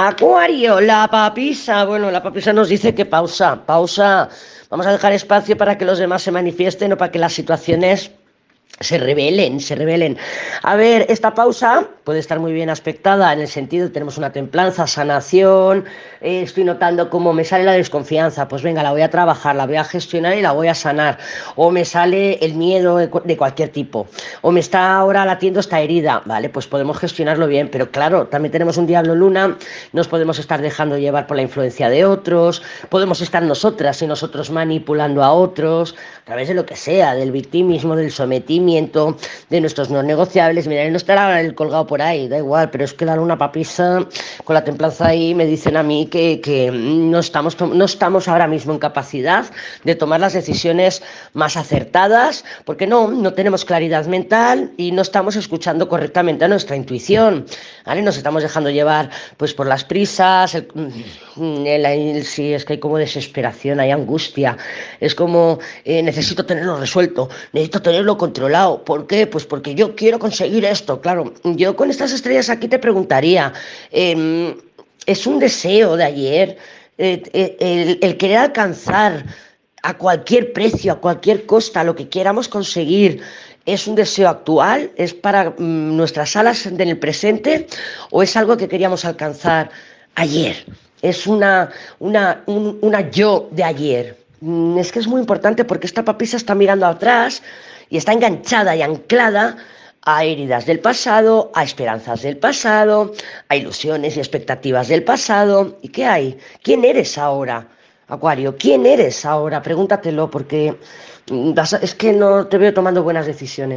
Acuario, la papisa. Bueno, la papisa nos dice que pausa, pausa. Vamos a dejar espacio para que los demás se manifiesten o para que las situaciones se revelen, se revelen. A ver, esta pausa puede estar muy bien aspectada en el sentido tenemos una templanza, sanación, eh, estoy notando cómo me sale la desconfianza, pues venga, la voy a trabajar, la voy a gestionar y la voy a sanar. O me sale el miedo de, de cualquier tipo. O me está ahora latiendo esta herida, ¿vale? Pues podemos gestionarlo bien, pero claro, también tenemos un diablo luna, nos podemos estar dejando llevar por la influencia de otros, podemos estar nosotras y nosotros manipulando a otros, a través de lo que sea, del victimismo, del de nuestros no negociables. Mira, no estará el colgado por ahí, da igual, pero es que dar una papisa con la templanza ahí me dicen a mí que, que no, estamos, no estamos ahora mismo en capacidad de tomar las decisiones más acertadas, porque no, no tenemos claridad mental y no estamos escuchando correctamente a nuestra intuición. ¿Vale? Nos estamos dejando llevar pues por las prisas, el, sí, es que hay como desesperación, hay angustia, es como eh, necesito tenerlo resuelto, necesito tenerlo controlado ¿Por qué? Pues porque yo quiero conseguir esto. Claro, yo con estas estrellas aquí te preguntaría, eh, ¿es un deseo de ayer eh, eh, el, querer alcanzar a cualquier precio, a cualquier costa, lo que queramos conseguir? ¿Es un deseo actual? ¿Es para mm, nuestras alas en el presente? ¿O es algo que queríamos alcanzar ayer? ¿Es una, una, un, una yo de ayer? Mm, es que es muy importante porque esta papisa está mirando atrás y está enganchada y anclada a heridas del pasado, a esperanzas del pasado, a ilusiones y expectativas del pasado. ¿Y qué hay? ¿Quién eres ahora? Acuario, ¿quién eres ahora? Pregúntatelo porque mm, es que no te veo tomando buenas decisiones.